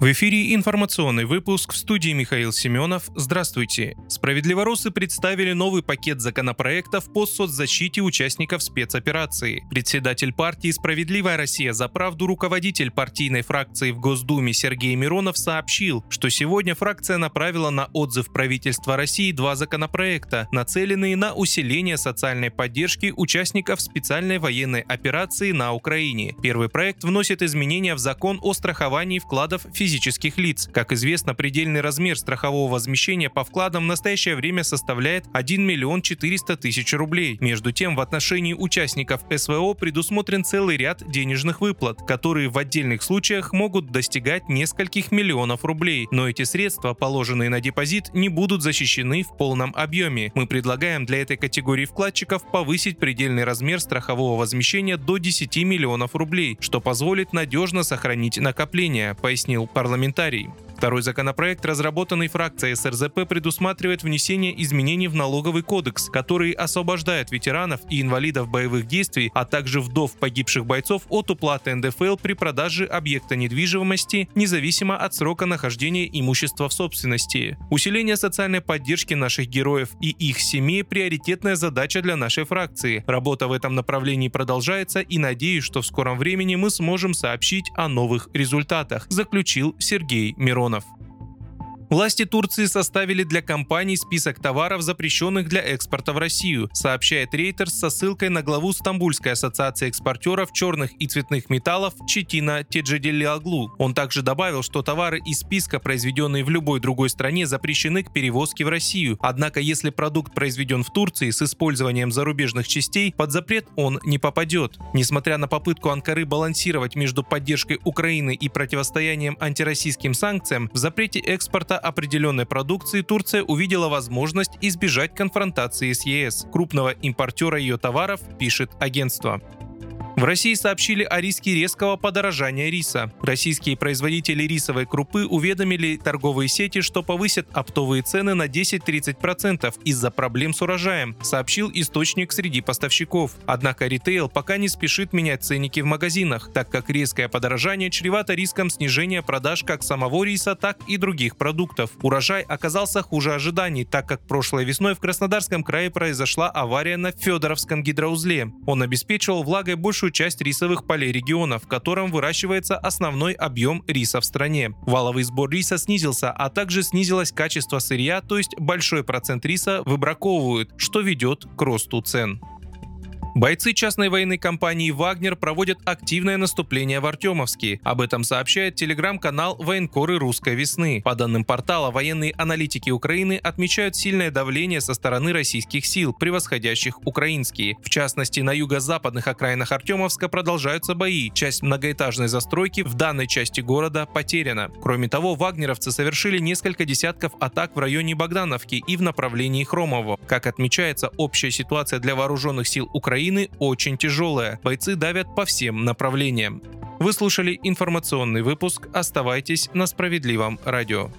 В эфире информационный выпуск в студии Михаил Семенов. Здравствуйте. Справедливоросы представили новый пакет законопроектов по соцзащите участников спецоперации. Председатель партии «Справедливая Россия за правду» руководитель партийной фракции в Госдуме Сергей Миронов сообщил, что сегодня фракция направила на отзыв правительства России два законопроекта, нацеленные на усиление социальной поддержки участников специальной военной операции на Украине. Первый проект вносит изменения в закон о страховании вкладов физических физических лиц. Как известно, предельный размер страхового возмещения по вкладам в настоящее время составляет 1 миллион 400 тысяч рублей. Между тем, в отношении участников СВО предусмотрен целый ряд денежных выплат, которые в отдельных случаях могут достигать нескольких миллионов рублей. Но эти средства, положенные на депозит, не будут защищены в полном объеме. Мы предлагаем для этой категории вкладчиков повысить предельный размер страхового возмещения до 10 миллионов рублей, что позволит надежно сохранить накопления, пояснил парламентарий. Второй законопроект, разработанный фракцией СРЗП, предусматривает внесение изменений в налоговый кодекс, который освобождает ветеранов и инвалидов боевых действий, а также вдов погибших бойцов от уплаты НДФЛ при продаже объекта недвижимости, независимо от срока нахождения имущества в собственности. Усиление социальной поддержки наших героев и их семей – приоритетная задача для нашей фракции. Работа в этом направлении продолжается и надеюсь, что в скором времени мы сможем сообщить о новых результатах, заключил Сергей Миронов. Власти Турции составили для компаний список товаров, запрещенных для экспорта в Россию, сообщает Рейтерс со ссылкой на главу Стамбульской ассоциации экспортеров черных и цветных металлов Четина Теджеделиаглу. Он также добавил, что товары из списка, произведенные в любой другой стране, запрещены к перевозке в Россию. Однако, если продукт произведен в Турции с использованием зарубежных частей, под запрет он не попадет. Несмотря на попытку Анкары балансировать между поддержкой Украины и противостоянием антироссийским санкциям, в запрете экспорта определенной продукции Турция увидела возможность избежать конфронтации с ЕС, крупного импортера ее товаров, пишет агентство. В России сообщили о риске резкого подорожания риса. Российские производители рисовой крупы уведомили торговые сети, что повысят оптовые цены на 10-30% из-за проблем с урожаем, сообщил источник среди поставщиков. Однако ритейл пока не спешит менять ценники в магазинах, так как резкое подорожание чревато риском снижения продаж как самого риса, так и других продуктов. Урожай оказался хуже ожиданий, так как прошлой весной в Краснодарском крае произошла авария на Федоровском гидроузле. Он обеспечивал влагой большую большую часть рисовых полей региона, в котором выращивается основной объем риса в стране. Валовый сбор риса снизился, а также снизилось качество сырья, то есть большой процент риса выбраковывают, что ведет к росту цен. Бойцы частной военной компании «Вагнер» проводят активное наступление в Артемовске. Об этом сообщает телеграм-канал «Военкоры русской весны». По данным портала, военные аналитики Украины отмечают сильное давление со стороны российских сил, превосходящих украинские. В частности, на юго-западных окраинах Артемовска продолжаются бои. Часть многоэтажной застройки в данной части города потеряна. Кроме того, вагнеровцы совершили несколько десятков атак в районе Богдановки и в направлении Хромово. Как отмечается, общая ситуация для вооруженных сил Украины Украины очень тяжелая. Бойцы давят по всем направлениям. Вы слушали информационный выпуск. Оставайтесь на справедливом радио.